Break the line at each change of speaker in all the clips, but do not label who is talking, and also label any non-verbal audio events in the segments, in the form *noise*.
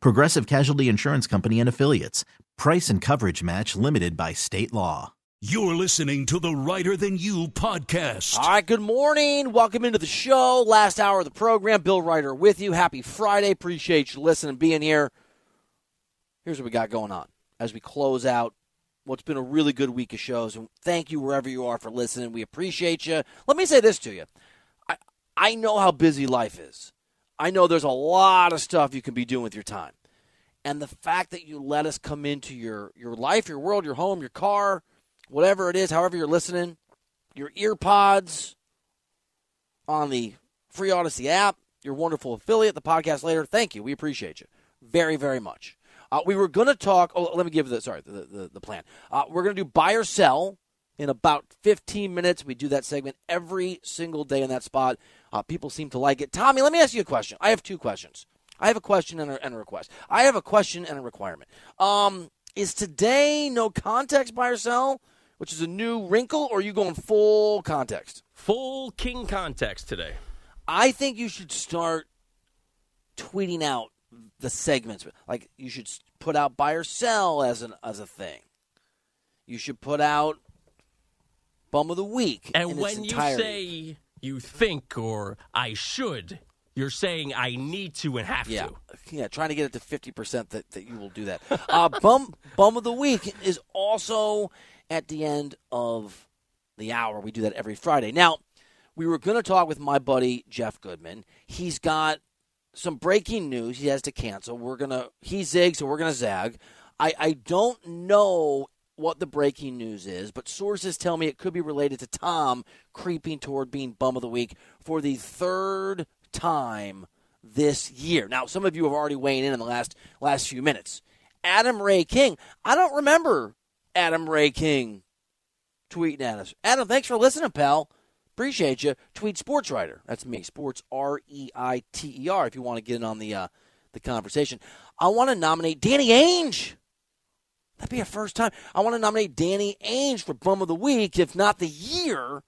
Progressive Casualty Insurance Company and Affiliates. Price and coverage match limited by state law.
You're listening to the Reiter Than You podcast.
All right, good morning. Welcome into the show. Last hour of the program. Bill Reiter with you. Happy Friday. Appreciate you listening, being here. Here's what we got going on as we close out what's been a really good week of shows. And thank you wherever you are for listening. We appreciate you. Let me say this to you I, I know how busy life is, I know there's a lot of stuff you can be doing with your time. And the fact that you let us come into your, your life, your world, your home, your car, whatever it is, however you're listening, your ear pods on the Free Audacy app, your wonderful affiliate, the podcast later. Thank you. We appreciate you very, very much. Uh, we were going to talk. Oh, let me give the sorry the the, the plan. Uh, we're going to do buy or sell in about 15 minutes. We do that segment every single day in that spot. Uh, people seem to like it. Tommy, let me ask you a question. I have two questions. I have a question and a, and a request. I have a question and a requirement. Um, is today no context buy or sell, which is a new wrinkle, or are you going full context?
Full king context today.
I think you should start tweeting out the segments. Like you should put out buy or sell as an as a thing. You should put out bum of the week.
And when you say you think or I should, you're saying I need to and have
yeah.
to.
Yeah, trying to get it to fifty percent that, that you will do that. uh, *laughs* bum bum of the week is also at the end of the hour. We do that every Friday. Now, we were going to talk with my buddy Jeff Goodman. He's got some breaking news. He has to cancel. We're gonna he zigs, so we're gonna zag. I I don't know what the breaking news is, but sources tell me it could be related to Tom creeping toward being bum of the week for the third time this year. Now, some of you have already weighed in in the last last few minutes. Adam Ray King. I don't remember Adam Ray King tweeting at us. Adam, thanks for listening, pal. Appreciate you. Tweet Sports Reiter. That's me. Sports R E I T E R. If you want to get in on the uh, the conversation, I want to nominate Danny Ainge. That'd be a first time. I want to nominate Danny Ainge for Bum of the Week, if not the year.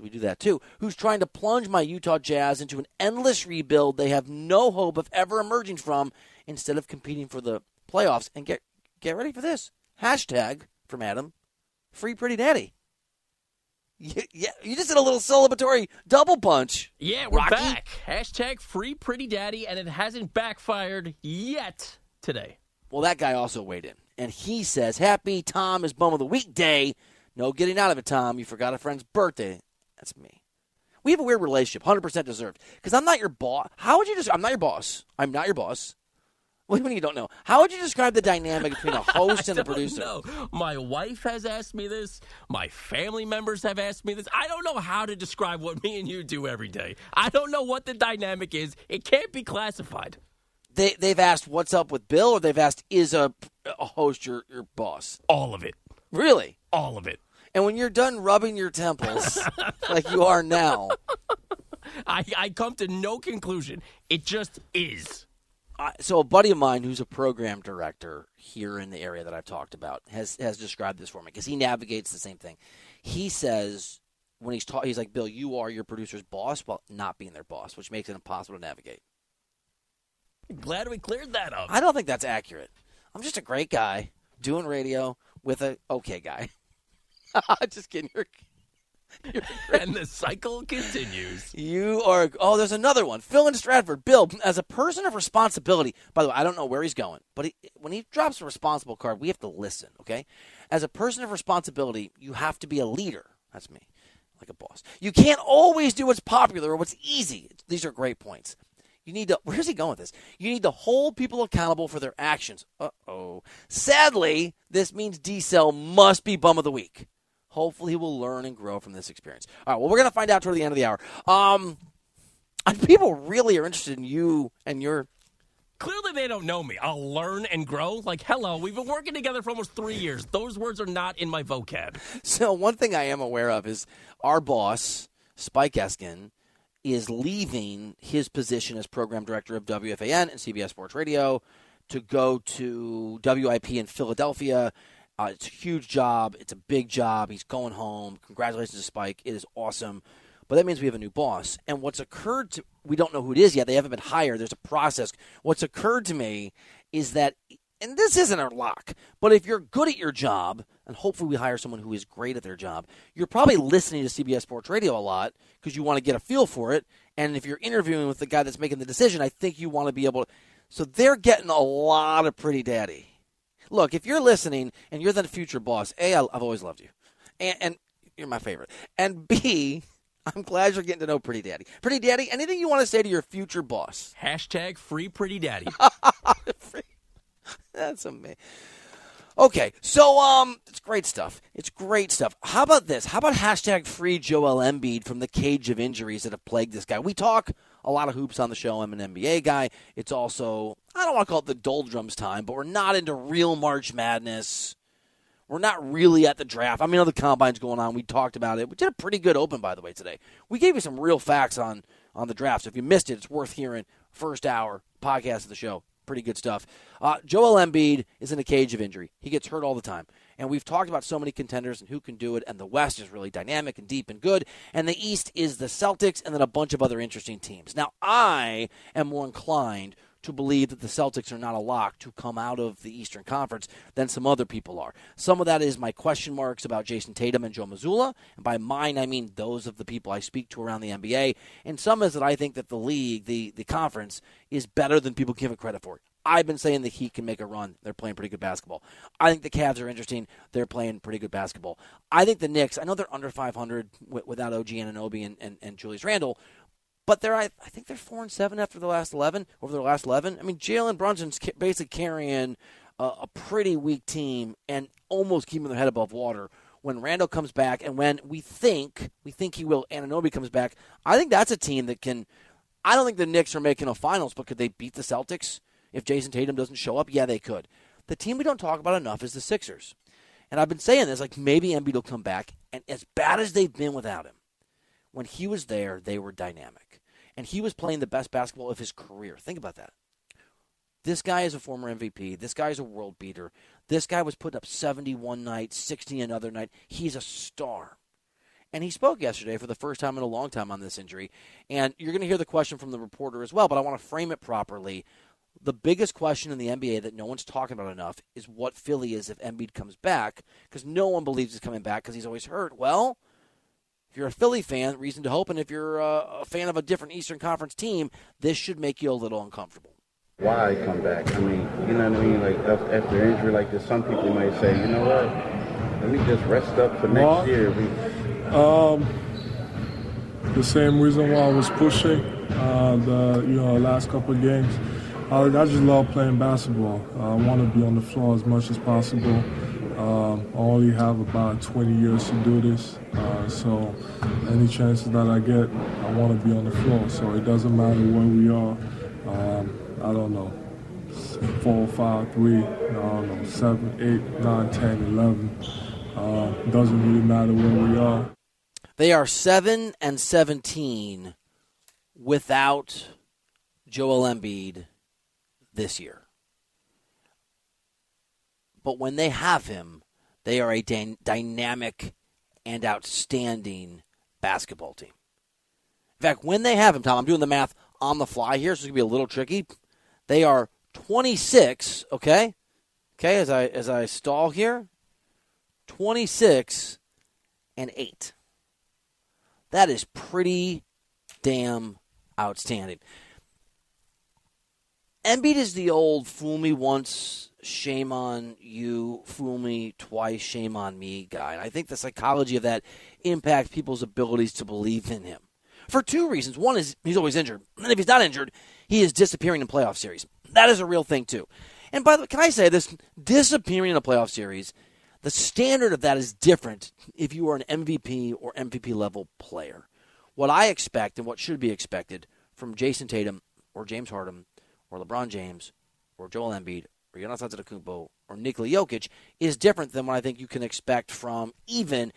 We do that too. Who's trying to plunge my Utah Jazz into an endless rebuild they have no hope of ever emerging from, instead of competing for the playoffs? And get get ready for this hashtag from Adam: Free Pretty Daddy. *laughs* Yeah, yeah, you just did a little celebratory double punch.
Yeah, we're
Rocky.
back. Hashtag free pretty daddy, and it hasn't backfired yet today.
Well, that guy also weighed in, and he says, "Happy Tom is bum of the week day. No getting out of it, Tom. You forgot a friend's birthday. That's me. We have a weird relationship, hundred percent deserved. Because I'm not your boss. How would you just? I'm not your boss. I'm not your boss. What do you mean you don't know? How would you describe the dynamic between a *laughs* host and a producer?
know. My wife has asked me this. My family members have asked me this. I don't know how to describe what me and you do every day. I don't know what the dynamic is. It can't be classified.
They they've asked what's up with Bill, or they've asked is a, a host your your boss?
All of it.
Really?
All of it.
And when you're done rubbing your temples *laughs* like you are now,
I, I come to no conclusion. It just is.
I, so a buddy of mine who's a program director here in the area that I've talked about has has described this for me because he navigates the same thing. He says when he's taught, he's like, Bill, you are your producer's boss while not being their boss, which makes it impossible to navigate.
Glad we cleared that up.
I don't think that's accurate. I'm just a great guy doing radio with a okay guy. *laughs* just kidding. You're, *laughs*
and the cycle continues.
You are. Oh, there's another one. Phil in Stratford. Bill, as a person of responsibility. By the way, I don't know where he's going, but he, when he drops a responsible card, we have to listen. Okay. As a person of responsibility, you have to be a leader. That's me, like a boss. You can't always do what's popular or what's easy. These are great points. You need to. Where's he going with this? You need to hold people accountable for their actions. Uh oh. Sadly, this means D Cell must be bum of the week. Hopefully, he will learn and grow from this experience. All right. Well, we're gonna find out toward the end of the hour. Um, and people really are interested in you and your.
Clearly, they don't know me. I'll learn and grow. Like, hello, we've been working together for almost three years. Those words are not in my vocab.
So, one thing I am aware of is our boss, Spike Eskin, is leaving his position as program director of WFAN and CBS Sports Radio to go to WIP in Philadelphia. Uh, it's a huge job. It's a big job. He's going home. Congratulations to Spike. It is awesome. But that means we have a new boss. And what's occurred to we don't know who it is yet. They haven't been hired. There's a process. What's occurred to me is that and this isn't a lock, but if you're good at your job, and hopefully we hire someone who is great at their job, you're probably listening to CBS Sports Radio a lot because you want to get a feel for it. And if you're interviewing with the guy that's making the decision, I think you want to be able to. So they're getting a lot of pretty daddy. Look, if you're listening and you're the future boss, A, I've always loved you. And, and you're my favorite. And B, *laughs* I'm glad you're getting to know Pretty Daddy. Pretty Daddy, anything you want to say to your future boss?
Hashtag free Pretty Daddy. *laughs* free.
That's amazing. Okay, so um, it's great stuff. It's great stuff. How about this? How about hashtag free Joel Embiid from the cage of injuries that have plagued this guy? We talk a lot of hoops on the show. I'm an NBA guy. It's also I don't want to call it the doldrums time, but we're not into real March Madness. We're not really at the draft. I mean, the combine's going on. We talked about it. We did a pretty good open, by the way, today. We gave you some real facts on on the draft. So if you missed it, it's worth hearing. First hour podcast of the show pretty good stuff. Uh, Joel Embiid is in a cage of injury. He gets hurt all the time. And we've talked about so many contenders and who can do it. And the West is really dynamic and deep and good. And the East is the Celtics and then a bunch of other interesting teams. Now, I am more inclined to believe that the Celtics are not a lock to come out of the Eastern Conference than some other people are. Some of that is my question marks about Jayson Tatum and Joe Mazzulla, and by mine I mean those of the people I speak to around the NBA. And some is that I think that the league, the the conference, is better than people give it credit for. I've been saying the Heat can make a run. They're playing pretty good basketball. I think the Cavs are interesting. They're playing pretty good basketball. I think the Knicks, I know they're under 500 without OG Anunoby and, and, and Julius Randle, but they're, I, I think they're four and seven after the last eleven. Over the last eleven, I mean, Jalen Brunson's basically carrying a, a pretty weak team and almost keeping their head above water. When Randle comes back, and when we think we think he will, Anunoby comes back. I think that's a team that can. I don't think the Knicks are making a finals, but could they beat the Celtics if Jayson Tatum doesn't show up? Yeah, they could. The team we don't talk about enough is the Sixers. And I've been saying this, like maybe Embiid will come back. And as bad as they've been without him, when he was there, they were dynamic and he was playing the best basketball of his career. Think about that. This guy is a former MVP. This guy is a world beater. This guy was putting up 70 one night, 60 another night. He's a star. And he spoke yesterday for the first time in a long time on this injury. And you're going to hear the question from the reporter as well, but I want to frame it properly. The biggest question in the NBA that no one's talking about enough is what Philly is if Embiid comes back, because no one believes he's coming back because he's always hurt. Well, if you're a Philly fan, reason to hope, and if you're a, a fan of a different Eastern Conference team, this should make you a little uncomfortable.
Why come back? I mean, you know what I mean? Like after injury like this, some people might say, you know what? Let me just rest up for next well, year. We...
Um, the same reason why I was pushing uh, the you know last couple of games. I, I just love playing basketball. Uh, I want to be on the floor as much as possible. Um, I only have about 20 years to do this, uh, so any chances that I get, I want to be on the floor. So it doesn't matter where we are. Um, I don't know, four, five, three, I don't know, seven, eight, nine, ten, eleven. Uh, doesn't really matter where we are.
They are seven and 17 without Joel Embiid this year. But when they have him, they are a dy- dynamic and outstanding basketball team. In fact, when they have him, Tom, I'm doing the math on the fly here, so it's going to be a little tricky. They are 26, okay? Okay, as I as I stall here, 26 and 8. That is pretty damn outstanding. Embiid is the old fool me once, shame on you, fool me twice, shame on me guy. And I think the psychology of that impacts people's abilities to believe in him. For two reasons. One is he's always injured. And if he's not injured, he is disappearing in playoff series. That is a real thing too. And by the way, can I say this? Disappearing in a playoff series, the standard of that is different if you are an MVP or MVP level player. What I expect and what should be expected from Jayson Tatum or James Harden or LeBron James or Joel Embiid or Giannis Antetokounmpo or Nikola Jokic is different than what I think you can expect from even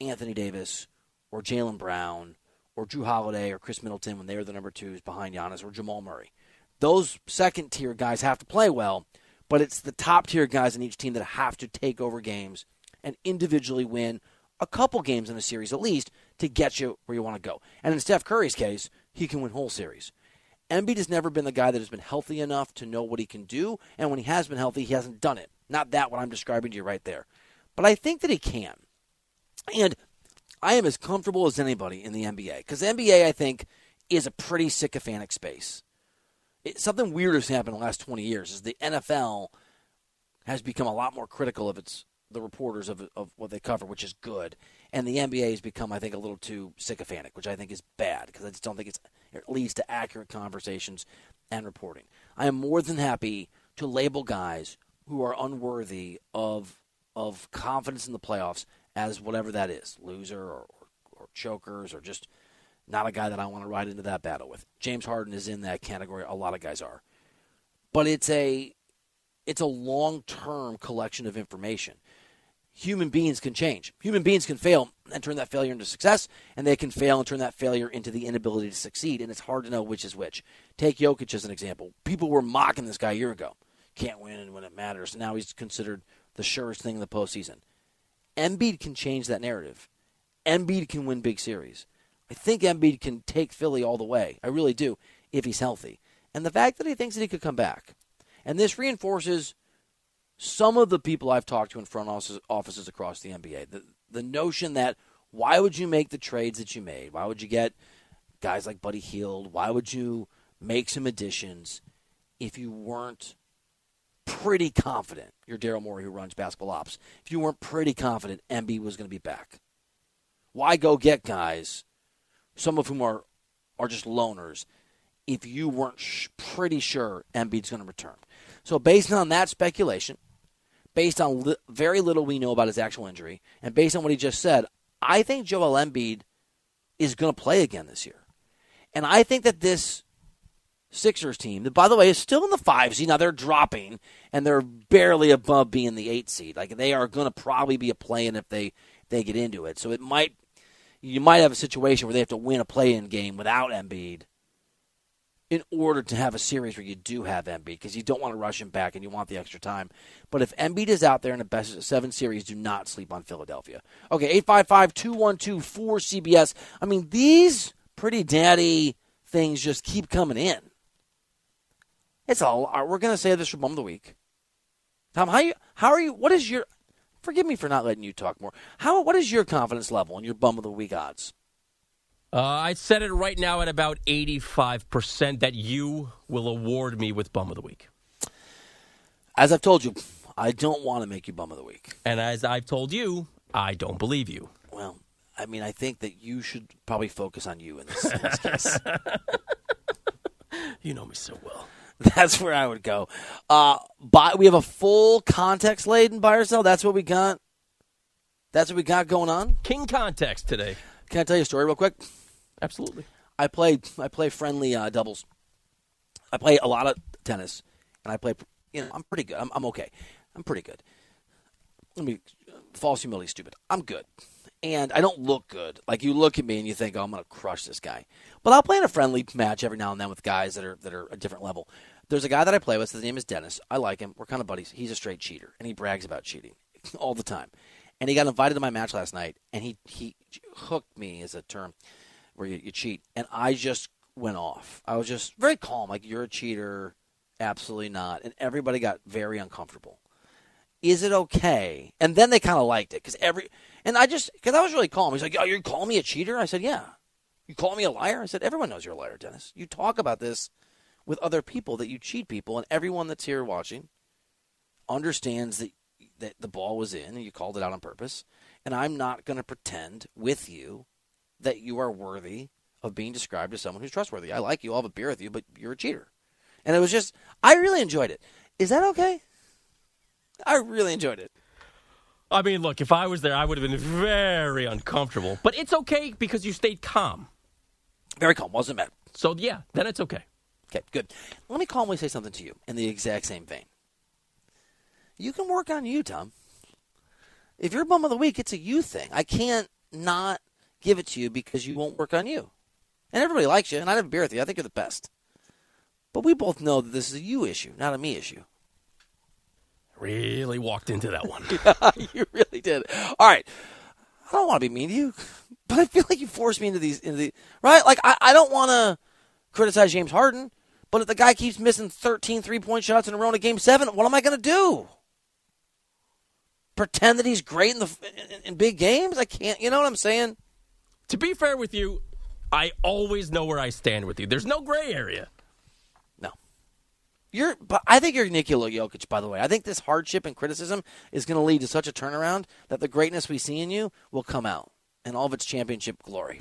Anthony Davis or Jaylen Brown or Jrue Holiday or Khris Middleton when they are the number twos behind Giannis or Jamal Murray. Those second tier guys have to play well, but it's the top tier guys in each team that have to take over games and individually win a couple games in a series at least to get you where you want to go. And in Steph Curry's case, he can win whole series. Embiid has never been the guy that has been healthy enough to know what he can do, and when he has been healthy, he hasn't done it. Not that what I'm describing to you right there. But I think that he can. And I am as comfortable as anybody in the NBA because the NBA, I think, is a pretty sycophantic space. It, something weird has happened in the last 20 years is the NFL has become a lot more critical of its the reporters of, of what they cover, which is good. And the NBA has become, I think, a little too sycophantic, which I think is bad because I just don't think it's it leads to accurate conversations and reporting. I am more than happy to label guys who are unworthy of of confidence in the playoffs as whatever that is, loser or, or, chokers or just not a guy that I want to ride into that battle with. James Harden is in that category. A lot of guys are, but it's a it's a long term collection of information human beings can change. Human beings can fail and turn that failure into success, and they can fail and turn that failure into the inability to succeed. And it's hard to know which is which. Take Jokic as an example. People were mocking this guy a year ago. Can't win when it matters. Now he's considered the surest thing in the postseason. Embiid can change that narrative. Embiid can win big series. I think Embiid can take Philly all the way. I really do, if he's healthy. And the fact that he thinks that he could come back. And this reinforces some of the people I've talked to in front offices, offices across the NBA. The, the notion that why would you make the trades that you made? Why would you get guys like Buddy Hield? Why would you make some additions if you weren't pretty confident? You're Daryl Morey who runs basketball ops. If you weren't pretty confident Embiid was going to be back, why go get guys, some of whom are are just loners, if you weren't sh- pretty sure Embiid's going to return? So based on that speculation, based on li- very little we know about his actual injury, and based on what he just said, I think Joel Embiid is going to play again this year. And I think that this Sixers team, that by the way is still in the five seed. Now they're dropping, and they're barely above being the eight seed. Like they are going to probably be a play-in if they they get into it. So it might you might have a situation where they have to win a play-in game without Embiid in order to have a series where you do have Embiid because you don't want to rush him back and you want the extra time. But if Embiid is out there in a best seven series, do not sleep on Philadelphia. Okay, 855 212 4CBS. I mean, these pretty daddy things just keep coming in. It's all, uh, we're going to say this for Bum of the Week. Tom, how, you, how are you? What is your, forgive me for not letting you talk more. How, what is your confidence level and your Bum of the Week odds?
Uh, I set it right now at about 85% that you will award me with Bum of the Week.
As I've told you, I don't want to make you Bum of the Week.
And as I've told you, I don't believe you.
Well, I mean, I think that you should probably focus on you in this, in this case. *laughs*
you know me so well.
That's where I would go. Uh, buy, we have a full context laden buy or sell. That's what we got. That's what we got going on.
King context today.
Can I tell you a story real quick?
Absolutely.
I play I play friendly uh, doubles. I play a lot of tennis, and I play. You know, I'm pretty good. I'm, I'm okay. I'm pretty good. Let me false humility, stupid. I'm good, and I don't look good. Like you look at me and you think, "Oh, I'm going to crush this guy." But I'll play in a friendly match every now and then with guys that are that are a different level. There's a guy that I play with. His name is Dennis. I like him. We're kind of buddies. He's a straight cheater, and he brags about cheating *laughs* all the time. And he got invited to my match last night, and he he hooked me is a term where you, you cheat, and I just went off. I was just very calm, like you're a cheater, absolutely not, and everybody got very uncomfortable. Is it okay? And then they kind of liked it because every and I just because I was really calm. He's like, "Oh, you're calling me a cheater?" I said, "Yeah." You call me a liar? I said, "Everyone knows you're a liar, Dennis. You talk about this with other people that you cheat people, and everyone that's here watching understands that that the ball was in and you called it out on purpose. And I'm not going to pretend with you that you are worthy of being described as someone who's trustworthy. I like you, I'll have a beer with you, but you're a cheater. And it was just, I really enjoyed it. Is that okay? I really enjoyed it.
I mean, look, if I was there, I would have been very uncomfortable. But it's okay because you stayed calm.
Very calm, wasn't mad.
So, yeah, then it's okay.
Okay, good. Let me calmly say something to you in the exact same vein. You can work on you, Tom. If you're bum of the week, it's a you thing. I can't not give it to you because you won't work on you. And everybody likes you, and I'd have a beer with you. I think you're the best. But we both know that this is a you issue, not a me issue.
Really walked into that one. *laughs*
you really did. All right. I don't want to be mean to you, *laughs* but I feel like you forced me into these into the right. Like I, I don't want to criticize James Harden, but if the guy keeps missing 13 three point shots in a row in a game seven, what am I going to do? Pretend that he's great in the in, in big games? I can't. You know what I'm saying?
To be fair with you, I always know where I stand with you. There's no gray area.
No. You're, but I think you're Nikola Jokic. By the way, I think this hardship and criticism is going to lead to such a turnaround that the greatness we see in you will come out in all of its championship glory.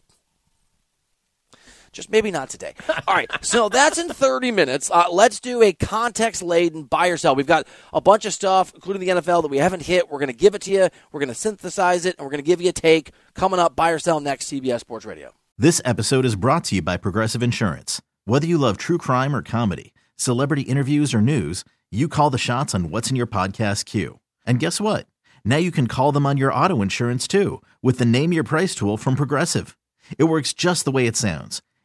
Just maybe not today. All right, so that's in 30 minutes. Uh, let's do a context laden buy or sell. We've got a bunch of stuff, including the NFL, that we haven't hit. We're going to give it to you. We're going to synthesize it, and we're going to give you a take. Coming up, buy or sell next, CBS Sports Radio.
This episode is brought to you by Progressive Insurance. Whether you love true crime or comedy, celebrity interviews or news, you call the shots on what's in your podcast queue. And guess what? Now you can call them on your auto insurance too with the Name Your Price tool from Progressive. It works just the way it sounds.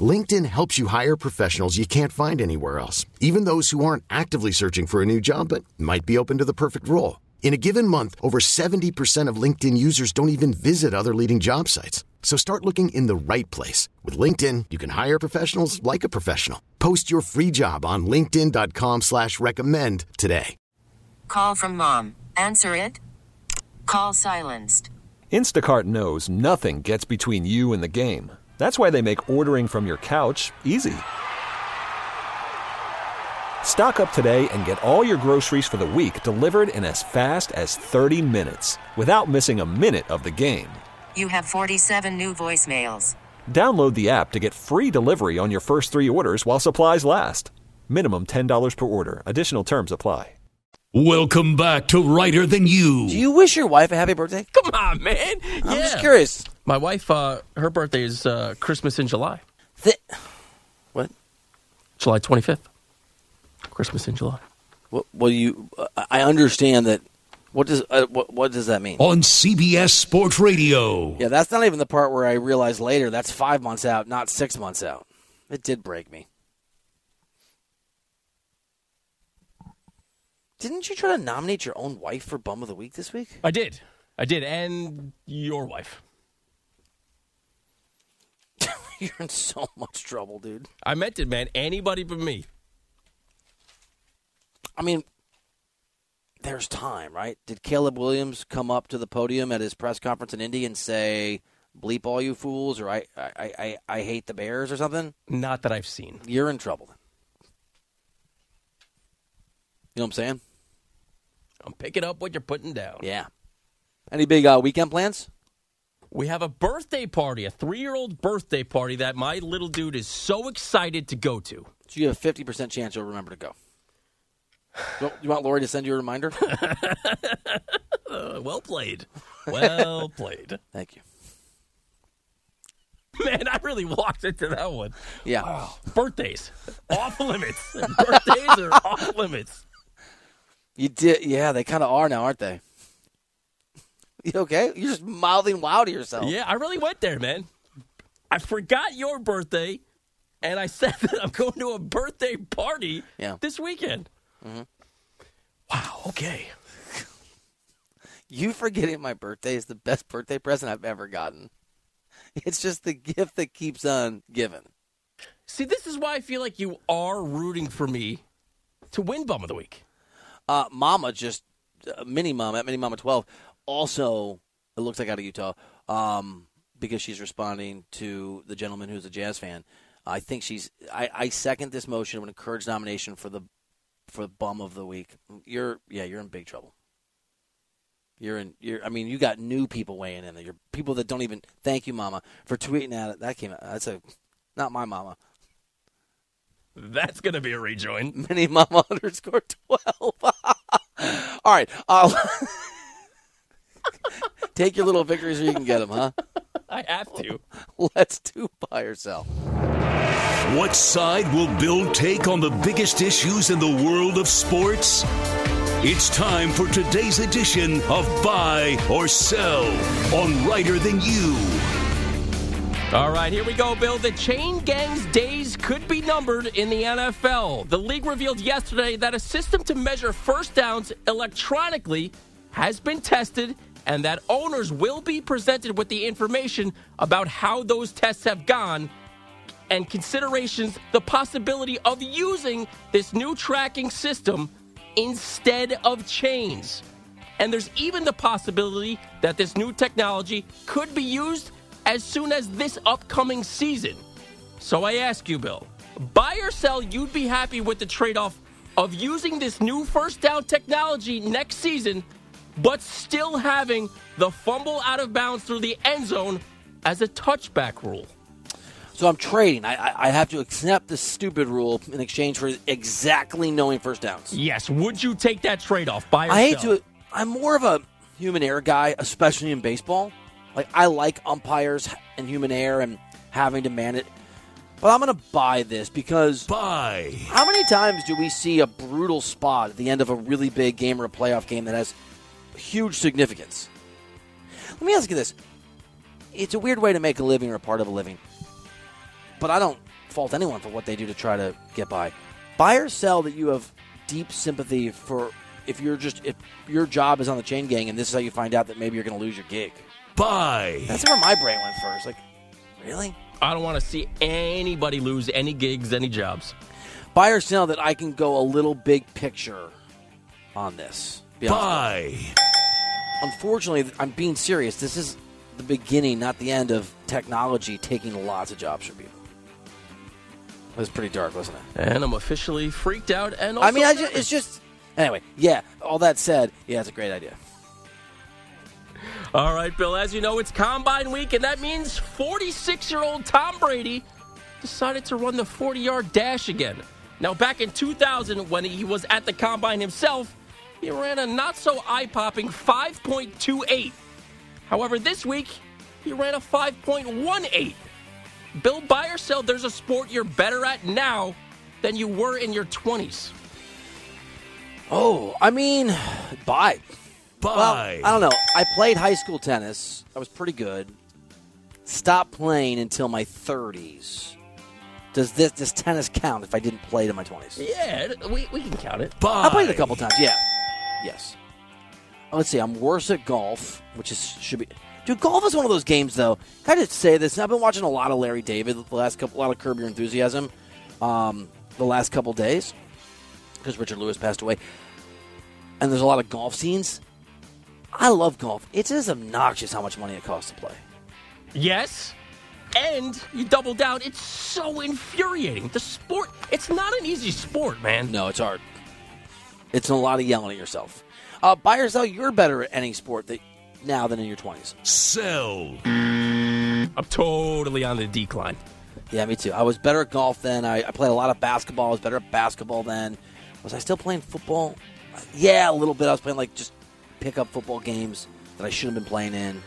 LinkedIn helps you hire professionals you can't find anywhere else, even those who aren't actively searching for a new job but might be open to the perfect role. In a given month, over 70% of LinkedIn users don't even visit other leading job sites. So start looking in the right place. With LinkedIn, you can hire professionals like a professional. Post your free job on linkedin.com slash recommend today.
Call from mom. Answer it. Call silenced.
Instacart knows nothing gets between you and the game. That's why they make ordering from your couch easy. Stock up today and get all your groceries for the week delivered in as fast as 30 minutes without missing a minute of the game.
You have 47 new voicemails.
Download the app to get free delivery on your first three orders while supplies last. Minimum $10 per order. Additional terms apply.
Welcome back to Reiter Than You.
Do you wish your wife a happy birthday?
Come on, man.
I'm
yeah.
just curious.
My wife, uh, her birthday is uh, Christmas in July.
Th- what?
July 25th. Christmas in July.
What? What do you? Uh, I understand that. What does uh, what, what does that mean?
On CBS Sports Radio.
Yeah, that's not even the part where I realized later that's five months out, not six months out. It did break me. Didn't you try to nominate your own wife for Bum of the Week this week?
I did. I did. And your wife. *laughs*
You're in so much trouble, dude.
I meant it, man. Anybody but me.
I mean, there's time, right? Did Caleb Williams come up to the podium at his press conference in Indy and say, "Bleep all you fools," or "I, I, I, I hate the Bears" or something?
Not that I've seen.
You're in trouble. You know what I'm saying?
I'm picking up what you're putting down.
Yeah. Any big uh, weekend plans?
We have a birthday party, a three year old birthday party that my little dude is so excited to go to.
So you have a 50% chance you'll remember to go. Well, You want Lori to send you a reminder? *laughs*
Uh, well played. Well *laughs* played.
Thank you.
Man, I really walked into that one.
Yeah.
Birthdays, off limits. *laughs* Birthdays are off limits.
You did. Yeah, they kind of are now, aren't they? You *laughs* okay? You're just mouthing wow to yourself.
Yeah, I really went there, man. I forgot your birthday, and I *laughs* said that I'm going to a birthday party
Yeah.
this weekend.
Mhm.
Wow. Okay.
You forgetting my birthday is the best birthday present I've ever gotten. *laughs* It's just the gift that keeps on giving.
See, this is why I feel like you are rooting for me to win Bum of the Week.
Uh, Mama just uh, Mini Mama at Mini Mama twelve. Also, it looks like out of Utah um, because she's responding to the gentleman who's a jazz fan. I think she's. I, I second this motion. I would encourage nomination for the for the bum of the week. You're yeah, you're in big trouble. You're in. You're. I mean, you got new people weighing in there. You're people that don't even. Thank you, Mama, for tweeting at it. That came. out. That's a not my Mama.
That's going to be a rejoin.
Mini Mama *laughs* underscore twelve. *laughs* All right. Uh, *laughs* take your little victories where you can get them, huh? *laughs*
I have to. *laughs*
Let's do buy or sell.
What side will Bill take on the biggest issues in the world of sports? It's time for today's edition of Buy or Sell on Reiter Than You.
All right, here we go, Bill. The chain gang's days could be numbered in the NFL. The league revealed yesterday that a system to measure first downs electronically has been tested and that owners will be presented with the information about how those tests have gone and considerations the possibility of using this new tracking system instead of chains. And there's even the possibility that this new technology could be used as soon as this upcoming season. So I ask you, Bill, buy or sell, you'd be happy with the trade off of using this new first down technology next season, but still having the fumble out of bounds through the end zone as a touchback rule.
So I'm trading. I, I, I have to accept this stupid rule in exchange for exactly knowing first downs.
Yes, would you take that trade off? Buy or
I hate to. I'm more of a human error guy, especially in baseball. Like I like umpires and human error and having to man it. But I'm going to buy this because
Buy.
how many times do we see a brutal spot at the end of a really big game or a playoff game that has huge significance? Let me ask you this. It's a weird way to make a living or a part of a living. But I don't fault anyone for what they do to try to get by. Buy or sell that you have deep sympathy for if you're just if your job is on the chain gang and this is how you find out that maybe you're going to lose your gig.
Buy.
That's where my brain went first. Like, really?
I don't want to see anybody lose any gigs, any jobs.
Buy or sell that I can go a little big picture on this.
Buy.
Unfortunately, I'm being serious. This is the beginning, not the end of technology taking lots of jobs from people. It was pretty dark, wasn't it?
And I'm officially freaked out. And also
I mean, I it's just. Anyway, yeah, all that said, yeah, it's a great idea.
All right, Bill, as you know, it's Combine Week, and that means 46 year old Tom Brady decided to run the 40 yard dash again. Now, back in 2000, when he was at the Combine himself, he ran a not so eye popping 5.28. However, this week, he ran a 5.18. Bill, buy or sell, there's a sport you're better at now than you were in your 20s.
Oh, I mean, buy. Well, I don't know. I played high school tennis. I was pretty good. Stopped playing until my 30s. Does this does tennis count if I didn't play to my 20s?
Yeah, we, we can count it.
Buy.
I played it a couple times. Yeah. Yes. Let's see. I'm worse at golf, which is should be. Dude, golf is one of those games, though. Can I just say this? I've been watching a lot of Larry David the last couple, a lot of Curb Your Enthusiasm, um, the last couple days, because Richard Lewis passed away, and there's a lot of golf scenes. I love golf. It's just obnoxious how much money it costs to play.
Yes. And you double down, it's so infuriating. The sport, it's not an easy sport, man.
No, it's hard. It's a lot of yelling at yourself. Uh, buy or sell, you're better at any sport that now than in your 20s.
Sell.
I'm totally on the decline.
Yeah, me too. I was better at golf then. I, I played a lot of basketball. I was better at basketball then. Was I still playing football? Yeah, a little bit. I was playing like just pick up football games that I shouldn't have been playing in.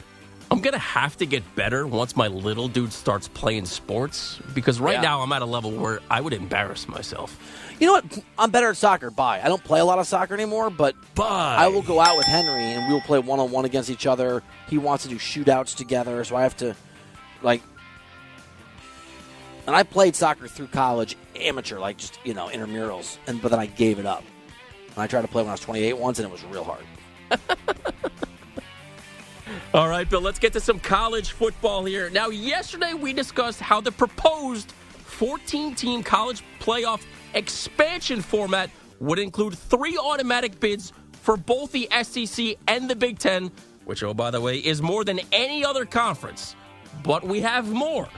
I'm gonna have to get better once my little dude starts playing sports because right
Yeah.
now I'm at a level where I would embarrass myself.
You know what? I'm better at soccer. Buy. I don't play a lot of soccer anymore, but
Buy.
I will go out with Henry and we'll play one on one against each other. He wants to do shootouts together, so I have to like. And I played soccer through college, amateur, like just you know intramurals, and but then I gave it up. And I tried to play when I was 28 once, and it was real hard. *laughs*
All right, Bill, let's get to some college football here. Now, yesterday we discussed how the proposed 14 team college playoff expansion format would include three automatic bids for both the SEC and the Big Ten, which, oh, by the way, is more than any other conference. But we have more.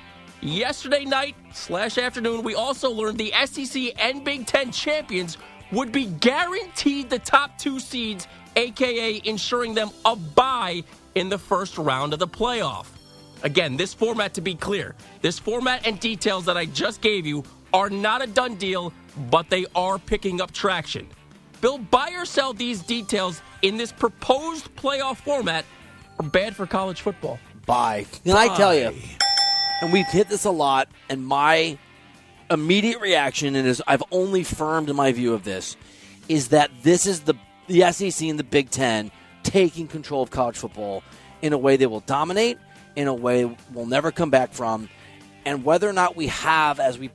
Yesterday night slash afternoon, we also learned the SEC and Big Ten champions would be guaranteed the top two seeds, aka ensuring them a bye in the first round of the playoff. Again, this format, to be clear, this format and details that I just gave you are not a done deal, but they are picking up traction. Bill, buy or sell these details in this proposed playoff format are bad for college football.
Buy. And I tell you, and we've hit this a lot, and my immediate reaction, and is I've only firmed my view of this, is that this is the the SEC and the Big Ten taking control of college football in a way they will dominate, in a way we'll never come back from, and whether or not we have, as we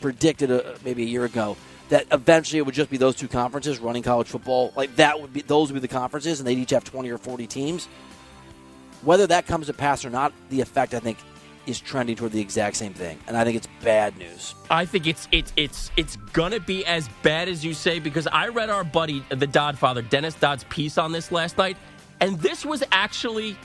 predicted uh maybe a year ago, that eventually it would just be those two conferences running college football. Like that would be those would be the conferences, and they'd each have twenty or forty teams. Whether that comes to pass or not, the effect I think is trending toward the exact same thing, and I think it's bad news.
I think it's it's it's it's gonna be as bad as you say because I read our buddy the Dodd father Dennis Dodd's piece on this last night, and this was actually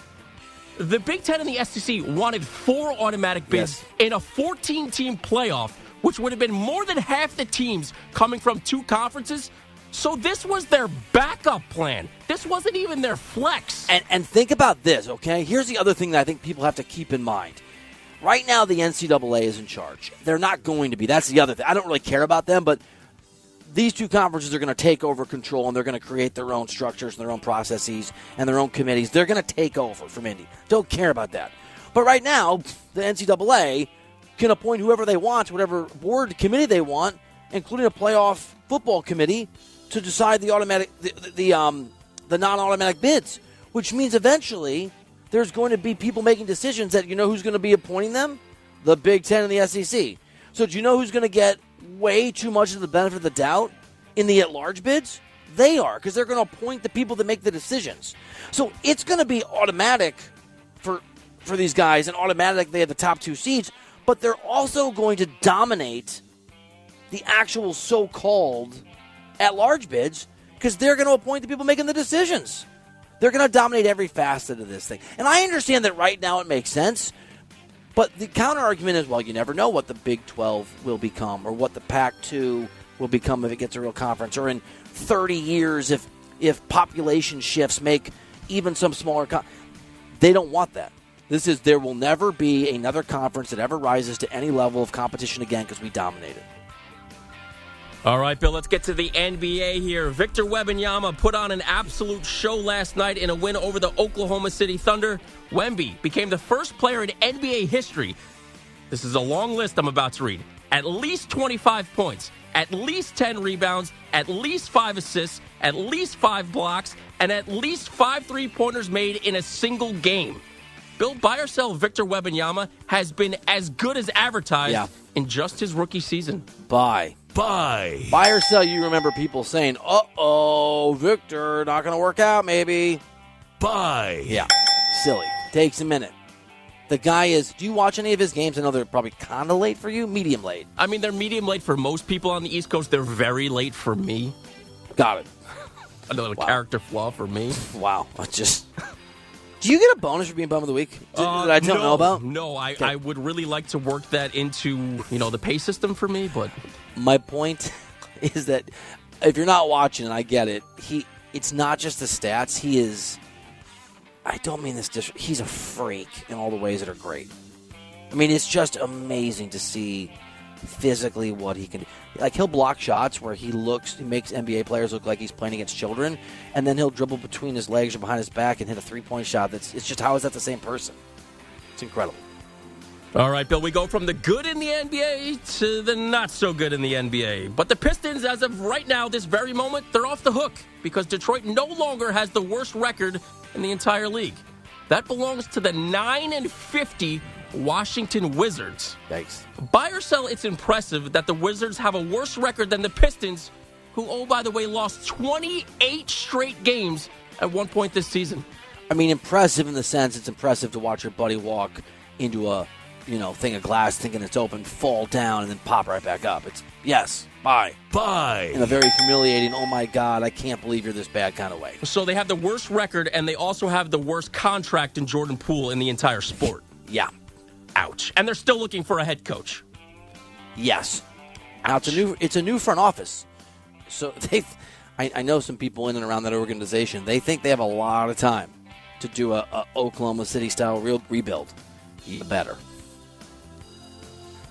the Big Ten and the SEC wanted four automatic bids in a 14 team playoff, which would have been more than half the teams coming from two conferences. So this was their backup plan. This wasn't even their flex.
And and think about this, okay? Here's the other thing that I think people have to keep in mind. Right now, the NCAA is in charge. They're not going to be. That's the other thing. I don't really care about them, but these two conferences are going to take over control and they're going to create their own structures and their own processes and their own committees. They're going to take over from Indy. Don't care about that. But right now, the NCAA can appoint whoever they want whatever board committee they want, including a playoff football committee, to decide the automatic the, the, um the non-automatic bids, which means eventually there's going to be people making decisions that you know who's going to be appointing them? The Big Ten and the SEC. So do you know who's going to get way too much of the benefit of the doubt in the at-large bids? They are because they're going to appoint the people that make the decisions. So it's going to be automatic for for these guys, and automatic they have the top two seats. But they're also going to dominate the actual so-called at-large bids because they're going to appoint the people making the decisions. They're going to dominate every facet of this thing. And I understand that right now it makes sense. But the counter argument is well, you never know what the Big 12 will become or what the Pac 2 will become if it gets a real conference, or in 30 years if, if population shifts make even some smaller. Co- they don't want that. This is there will never be another conference that ever rises to any level of competition again because we dominated.
All right, Bill, let's get to the NBA here. Victor Wembanyama put on an absolute show last night in a win over the Oklahoma City Thunder. Wemby became the first player in NBA history. This is a long list I'm about to read. At least 25 points, at least 10 rebounds, at least 5 assists, at least 5 blocks, and at least 5 three-pointers made in a single game. Bill, buy or sell Victor Wembanyama has been as good as advertised
Yeah.
in just his rookie season.
Buy.
Bye.
Buy or sell, you remember people saying, uh oh, Victor, not going to work out, maybe.
Buy.
Yeah. Silly. Takes a minute. The guy is. Do you watch any of his games? I know they're probably kind of late for you, medium late.
I mean, they're medium late for most people on the East Coast. They're very late for me.
Got it. *laughs*
Another character flaw for me.
Wow. I *laughs* just. Do you get a bonus for being bum of the week? Did,
Uh,
that I don't
no,
know about?
No, I, I would really like to work that into you know the pay system for me, but
My point *laughs* is that if you're not watching, and I get it, he it's not just the stats. He is. I don't mean this. Dis- he's a freak in all the ways that are great. I mean, it's just amazing to see physically what he can. Like he'll block shots where he looks, he makes NBA players look like he's playing against children, and then he'll dribble between his legs or behind his back and hit a three point shot. That's it's just how is that the same person? It's incredible.
All right, Bill, we go from the good in the NBA to the not so good in the NBA. But the Pistons, as of right now, this very moment, they're off the hook because Detroit no longer has the worst record in the entire league. That belongs to the 9 and 50 Washington Wizards.
Thanks.
Buy or sell, it's impressive that the Wizards have a worse record than the Pistons, who, oh, by the way, lost 28 straight games at one point this season.
I mean, impressive in the sense it's impressive to watch your buddy walk into a you know thing of glass, thinking it's open, fall down, and then pop right back up. It's yes, bye,
bye,
in a very humiliating. Oh my god, I can't believe you're this bad kind of way.
So they have the worst record, and they also have the worst contract in Jordan Poole in the entire sport.
Yeah,
ouch. And they're still looking for a head coach.
Yes. Now it's a new it's a new front office, so *laughs* they. I, I know some people in and around that organization. They think they have a lot of time to do a, a Oklahoma City style real rebuild. The better.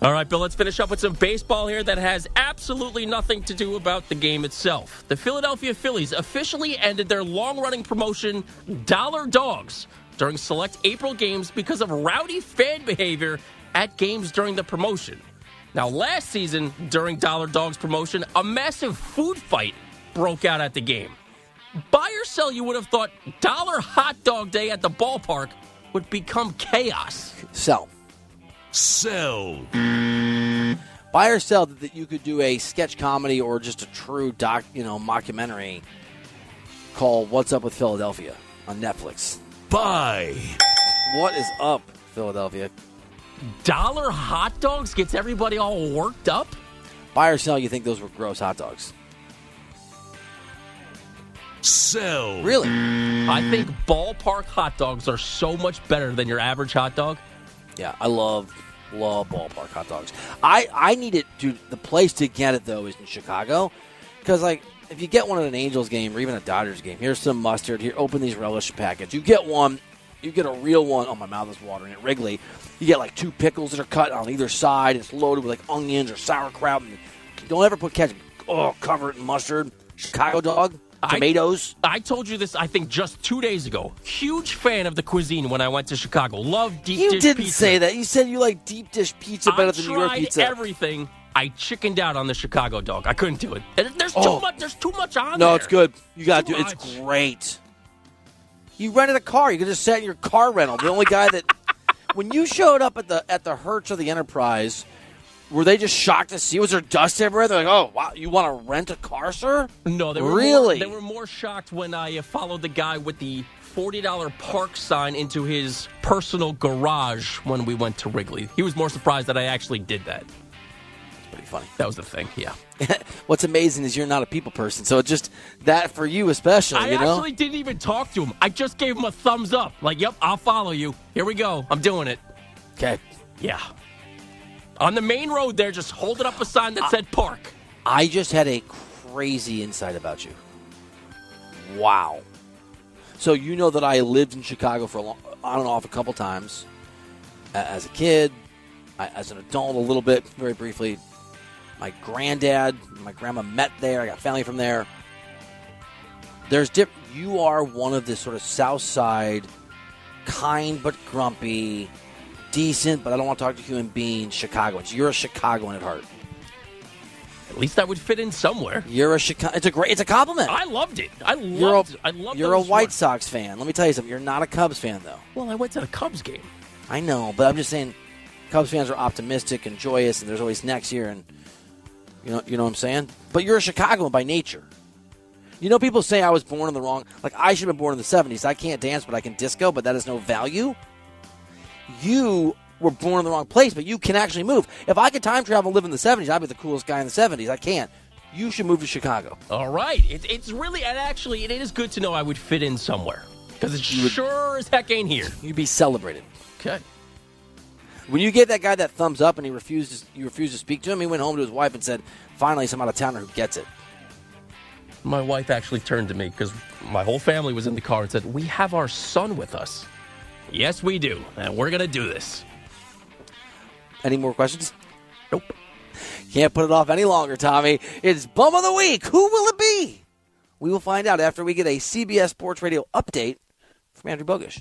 All right, Bill, let's finish up with some baseball here that has absolutely nothing to do about the game itself. The Philadelphia Phillies officially ended their long running promotion, Dollar Dogs, during select April games because of rowdy fan behavior at games during the promotion. Now, last season, during Dollar Dogs promotion, a massive food fight broke out at the game. Buy or sell, you would have thought Dollar Hot Dog Day at the ballpark would become chaos.
Sell.
Sell.
Buy or sell that you could do a sketch comedy or just a true doc, you know, mockumentary called "What's Up with Philadelphia" on Netflix.
Buy.
What is up, Philadelphia?
Dollar hot dogs gets everybody all worked up.
Buy or sell? You think those were gross hot dogs?
Sell.
Really?
I think ballpark hot dogs are so much better than your average hot dog.
Yeah, I love love ballpark hot dogs. I I need it, dude. The place to get it though is in Chicago, because like if you get one at an Angels game or even a Dodgers game, here's some mustard. Here, open these relish packets. You get one, you get a real one. Oh, my mouth is watering. At Wrigley, you get like two pickles that are cut on either side. It's loaded with like onions or sauerkraut. And don't ever put ketchup. Oh, cover it in mustard. Chicago dog. Tomatoes.
I, I, told you this, I think, just two days ago. Huge fan of the cuisine when I went to Chicago. Love deep
you
dish pizza.
You didn't say that. You said you like deep dish pizza better
I
than New York pizza.
everything. I chickened out on the Chicago dog. I couldn't do it. There's
Oh.
too much. There's too much on there.
No,
there.
it's good. You got to
do
do It's great. You rented a car. You could just in your car rental. The only guy that *laughs* when you showed up at the at the Hertz or the Enterprise, were they just shocked to see? Was there dust everywhere? They're like, "Oh, wow, you want to rent a car, sir?"
No, they were
really.
More, they were more shocked when I uh, followed the guy with the forty dollar park sign into his personal garage when we went to Wrigley. He was more surprised that I actually did that.
Pretty funny.
That was the thing. Yeah. *laughs*
What's amazing is you're not a people person, so just that for you especially.
I
you know,
actually didn't even talk to him. I just gave him a thumbs up. Like, yep, I'll follow you. Here we go. I'm doing it.
okay.
Yeah. On the main road there, just holding up a sign that said park.
I just had a crazy insight about you. Wow. So you know that I lived in Chicago for a long, on and off a couple times as a kid, as an adult a little bit, very briefly. My granddad, my grandma met there. I got family from there. There's dip. You are one of the sort of South Side, kind but grumpy, decent, but I don't want to talk to human beings. Chicagoans. You're a Chicagoan at heart.
At least that would fit in somewhere.
You're a Chicago. It's a great. It's a compliment.
I loved it. I
You're a,
loved. I loved.
you're a White
words.
Sox fan. Let me tell you something. You're not a Cubs fan, though.
Well, I went to the Cubs game.
I know, but I'm just saying, Cubs fans are optimistic and joyous, and there's always next year, and you know, you know what I'm saying. But you're a Chicagoan by nature. You know, people say I was born in the wrong. Like I should have been born in the '70s. I can't dance, but I can disco. But that has no value. You were born in the wrong place, but you can actually move. If I could time travel and live in the '70s, I'd be the coolest guy in the '70s. I can't. You should move to Chicago.
All right. It, it's really, and actually, it is good to know I would fit in somewhere because it sure as heck ain't here.
You'd be celebrated.
Okay.
When you gave that guy that thumbs up and he refused, you refused to speak to him, he went home to his wife and said, "Finally, some out of towner who gets it."
My wife actually turned to me because my whole family was in the car and said, "We have our son with us." Yes, we do, and we're gonna do this.
Any more questions?
Nope.
Can't put it off any longer, Tommy. It's Bum of the Week. Who will it be? We will find out after we get a CBS Sports Radio update from Andrew Bogish.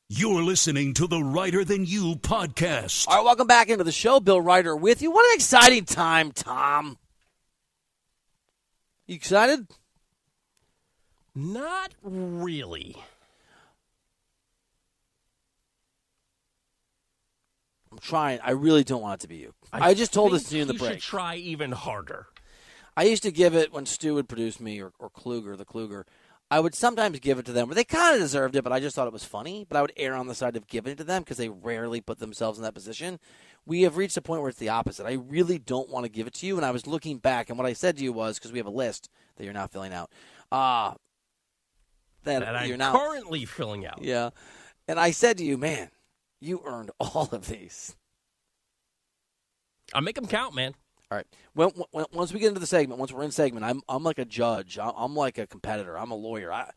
You're listening to the Reiter Than You podcast.
All right, welcome back into the show. Bill Reiter with you. What an exciting time, Tom. You excited?
Not really.
I'm trying. I really don't want it to be you. I, I just told this to you in the
you
break.
Should try even harder.
I used to give it when Stu would produce me or, or Kluger, the Kluger. I would sometimes give it to them where they kind of deserved it, but I just thought it was funny. But I would err on the side of giving it to them because they rarely put themselves in that position. We have reached a point where it's the opposite. I really don't want to give it to you. And I was looking back, and what I said to you was because we have a list that you're not filling out. Uh, that,
that
you're
I'm
now
currently filling out.
Yeah. And I said to you, man, you earned all of these.
I'll make them count, man.
All right. When, when, once we get into the segment, once we're in segment, I'm I'm like a judge. I'm like a competitor. I'm a lawyer. I,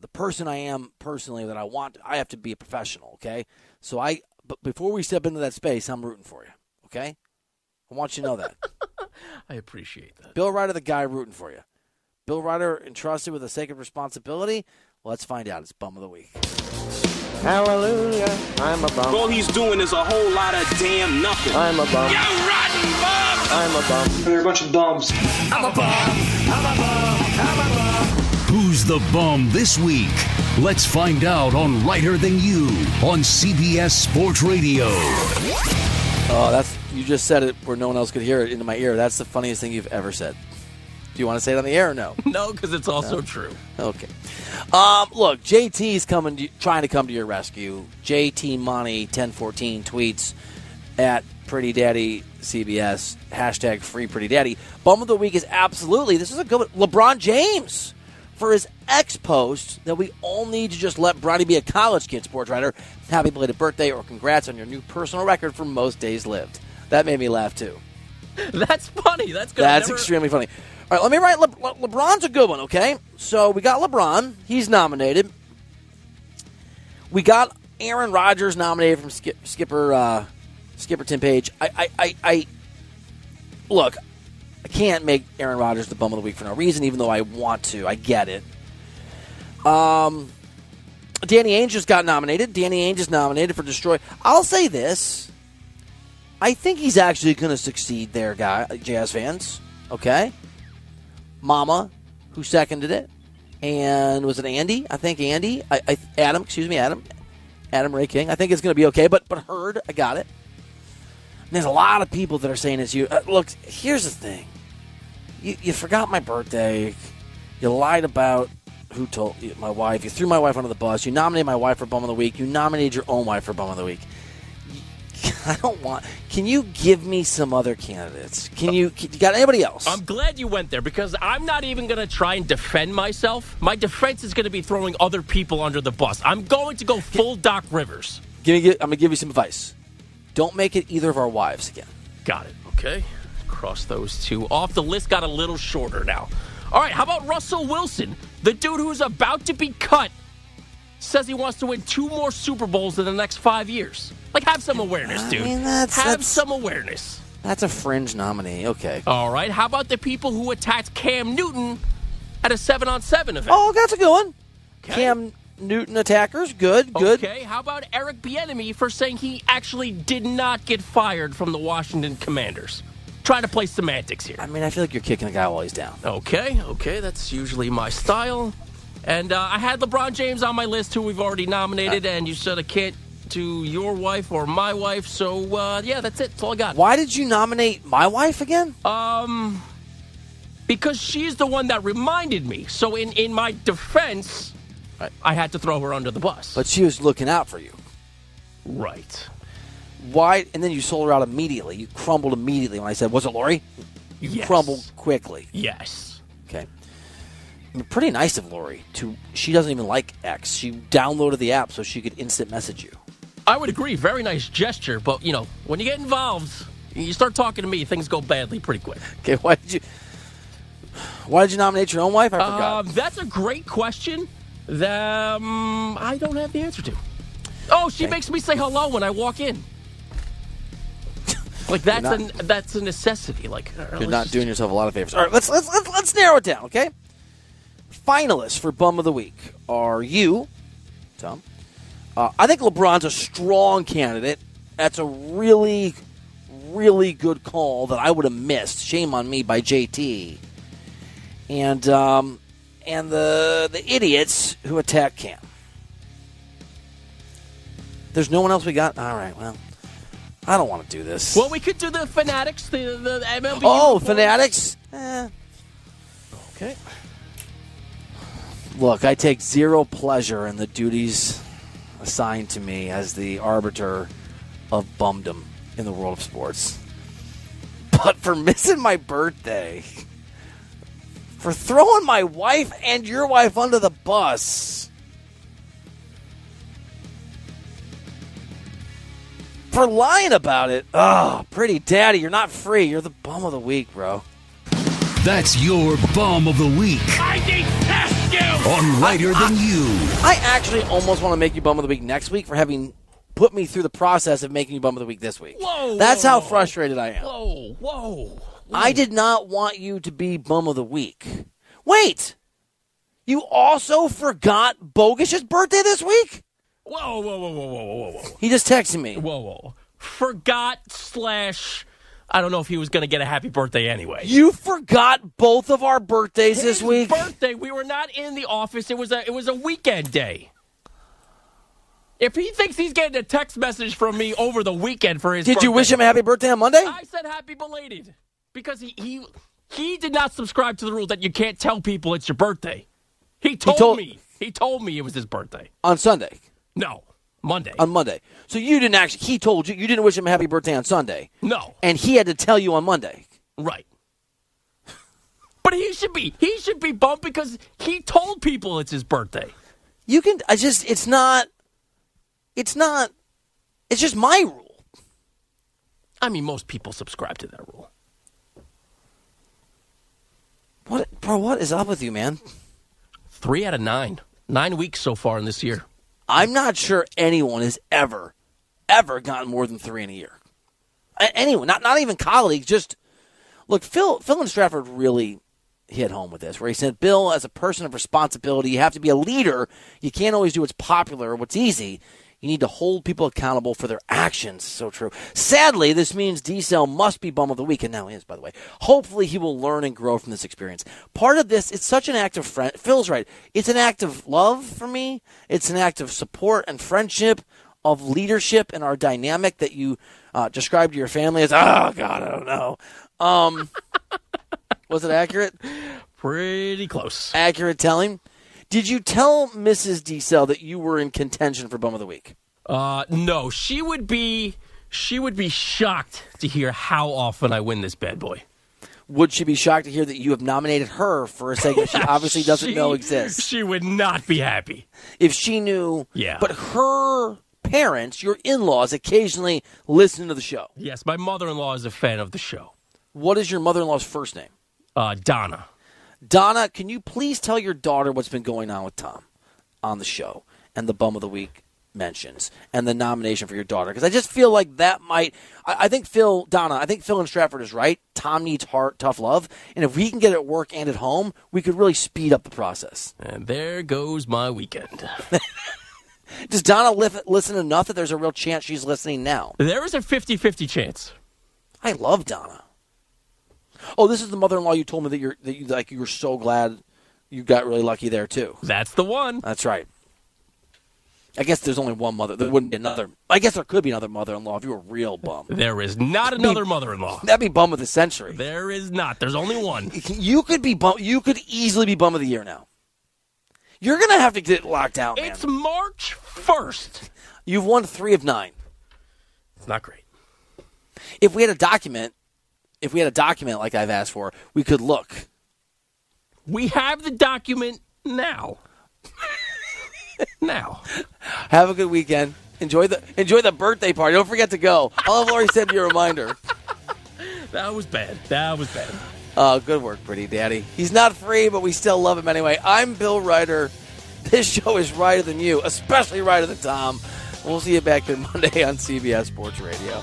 the person I am personally that I want, I have to be a professional. Okay. So I, but before we step into that space, I'm rooting for you. Okay. I want you to know that. *laughs*
I appreciate that.
Bill Reiter, the guy rooting for you. Bill Reiter entrusted with a sacred responsibility. Let's find out. It's bum of the week.
Hallelujah. I'm a bum.
All he's doing is a whole lot of damn nothing.
I'm a bum.
You rotten bum!
I'm a bum.
They're a bunch of bums.
I'm a bum. I'm a bum. I'm a bum. Who's the bum this week? Let's find out on Reiter Than You on CBS Sports Radio.
Oh, that's you just said it where no one else could hear it into my ear. That's the funniest thing you've ever said. Do you want to say it on the air or no? *laughs*
No, because it's also no. true.
Okay. Um, look, JT's coming, to, trying to come to your rescue. JT Money ten fourteen tweets at Pretty Daddy CBS hashtag Free Pretty Daddy. Bum of the week is absolutely this is a good one. LeBron James for his ex post that we all need to just let Bronny be a college kid. Sports writer, happy belated birthday or congrats on your new personal record for most days lived. That made me laugh too. *laughs*
That's funny. That's good.
That's
never...
extremely funny. All right, let me write. Le- Le- LeBron's a good one, okay? So we got LeBron. He's nominated. We got Aaron Rodgers nominated from Skip, Skipper uh, Skipper Tim Page. I, I, I, I, look. I can't make Aaron Rodgers the bum of the week for no reason, even though I want to. I get it. Um, Danny Ainge just got nominated. Danny Ainge is nominated for Destroy. I'll say this. I think he's actually going to succeed there, guy, Jazz fans. Okay? Mama, who seconded it, and was it Andy? I think Andy, I, I, Adam, excuse me, Adam, Adam Ray King. I think it's going to be okay. But but heard, I got it. And there's a lot of people that are saying it's you. Uh, look, here's the thing. You, you forgot my birthday. You lied about who told you, my wife. You threw my wife under the bus. You nominated my wife for bum of the week. You nominated your own wife for bum of the week. *laughs* I don't want. Can you give me some other candidates? Can you? Can, you got anybody else?
I'm glad you went there because I'm not even going to try and defend myself. My defense is going to be throwing other people under the bus. I'm going to go full Doc Rivers.
Give me. I'm going to give you some advice. Don't make it either of our wives again.
Got it. Okay. cross those two off. The list got a little shorter now. All right, how about Russell Wilson, the dude who's about to be cut? Says he wants to win two more Super Bowls in the next five years. Like, have some awareness,
I
dude.
mean, that's-
have
that's-
some awareness.
That's a fringe nominee. Okay.
All right, how about the people who attacked Cam Newton at a seven on seven event?
Oh, that's a good one. Cam Newton attackers. Good, good.
Okay, how about Eric Bieniemy for saying he actually did not get fired from the Washington Commanders? Trying to play semantics here.
I mean, I feel like you're kicking the guy while he's down.
Okay, okay, that's usually my style. And uh, I had LeBron James on my list, who we've already nominated, and you said I can't do your wife or my wife, so uh, yeah, that's it. That's all I got.
Why did you nominate my wife again?
Um, because she's the one that reminded me. So in in my defense, I, I had to throw her under the bus.
But she was looking out for you.
Right.
Why? And then you sold her out immediately. You crumbled immediately when I said, "Was it Lori?" You
Yes.
crumbled quickly.
Yes.
Okay. I mean, pretty nice of Lori to. She doesn't even like X. She downloaded the app so she could instant message you.
I would agree. Very nice gesture, but you know, when you get involved, you start talking to me, things go badly pretty quick.
Okay. Why did you? Why did you nominate your own wife? I forgot.
Um, that's a great question that um, I don't have the answer to. Oh, she makes me say hello when I walk in. *laughs* Like that's
not-
a that's a necessity. Like
You're not doing yourself a lot of favors. All right, let's let's let's, let's narrow it down, okay? Finalists for Bum of the Week are you, Tom. Uh, I think LeBron's a strong candidate. That's a really, really good call that I would have missed. Shame on me by JT. And um, and the the idiots who attack Cam. There's no one else we got. All right, well, I don't want to do this.
Well, we could do the fanatics, the the MLB.
Oh, fanatics. Eh. Okay. Look, I take zero pleasure in the duties assigned to me as the arbiter of bumdom in the world of sports. But for *laughs* missing my birthday, for throwing my wife and your wife under the bus, for lying about it, oh, pretty daddy, you're not free. You're the bum of the week, bro.
That's your bum of the week
I detest you!
on Reiter Than You.
I actually almost want to make you bum of the week next week for having put me through the process of making you bum of the week this week.
Whoa,
That's
whoa,
how frustrated I am.
Whoa, whoa.
I did not want you to be bum of the week. Wait, you also forgot Bogish's birthday this week?
Whoa, whoa, whoa, whoa, whoa, whoa, whoa.
He just texted me.
Whoa, whoa. Forgot slash. I don't know if he was going to get a happy birthday anyway.
You forgot both of our birthdays this
His
week.
birthday. We were not in the office. It was a it was a weekend day. If he thinks he's getting a text message from me over the weekend for his
Did you
birthday-
wish him a happy birthday on Monday?
I said happy belated because he he he did not subscribe to the rule that you can't tell people it's your birthday. He told,
told-
me. He told me it was his birthday.
On Sunday.
No, Monday.
On Monday. So you didn't actually, he told you, you didn't wish him a happy birthday on Sunday.
no,
And he had to tell you on Monday.
right. But he should be he should be bummed because he told people it's his birthday.
You can, I just, it's not, it's not, it's just my rule.
I mean, most people subscribe to that rule.
What, bro, what is up with you, man?
Three out of nine. Nine weeks so far in this year.
I'm not sure anyone has ever, ever gotten more than three in a year. Anyone, not not even colleagues. Just look, Phil. Phil and Stratford really hit home with this, where he said, "Bill, as a person of responsibility, you have to be a leader. You can't always do what's popular or what's easy. You need to hold people accountable for their actions." So true. Sadly, this means D-Cell must be bum of the week, and now is, by the way. Hopefully, he will learn and grow from this experience. Part of this, it's such an act of friend. Phil's right. It's an act of love for me. It's an act of support and friendship, of leadership and our dynamic that you uh, described to your family as. Oh God, I don't know. Um, *laughs* was it accurate?
Pretty close.
Accurate telling. Did you tell Mrs. D-Cell that you were in contention for Bum of the Week?
Uh, no, she would be she would be shocked to hear how often I win this bad boy.
Would she be shocked to hear that you have nominated her for a segment she *laughs* obviously doesn't
She-
know exists?
She would not be happy.
If she knew,
Yeah.
But her parents, your in-laws, occasionally listen to the show.
Yes, my mother-in-law is a fan of the show.
What is your mother-in-law's first name?
Uh, Donna.
Donna, can you please tell your daughter what's been going on with Tom on the show and the bum of the week mentions and the nomination for your daughter? Because I just feel like that might. I, I think Phil, Donna, I think Phil and Stratford is right. Tom needs heart, tough love, and if we can get it at work and at home, we could really speed up the process.
And there goes my weekend. *laughs*
Does Donna li- listen enough that there's a real chance she's listening now?
There is a 50 50 chance.
I love Donna. Oh, this is the mother-in-law you told me that you're that you like. You were so glad you got really lucky there too.
That's the one.
That's right. I guess there's only one mother. There wouldn't be another. I guess there could be another mother-in-law if you were a real bum.
There is not another mother-in-law.
That'd be bum of the century.
There is not. There's only one. *laughs*
You could be bum. You could easily be bum of the year now. You're gonna have to get locked out, man.
It's March 1st.
You've won three of nine.
It's not great.
If we had a document, if we had a document like I've asked for, we could look.
We have the document now. now.
Have a good weekend. Enjoy the enjoy the birthday party. Don't forget to go. I'll have Lori send you a reminder.
That was bad. That was bad.
Uh, good work, pretty daddy. He's not free, but we still love him anyway. I'm Bill Reiter. This show is Reiter than you, especially Reiter than Tom. We'll see you back here Monday on CBS Sports Radio.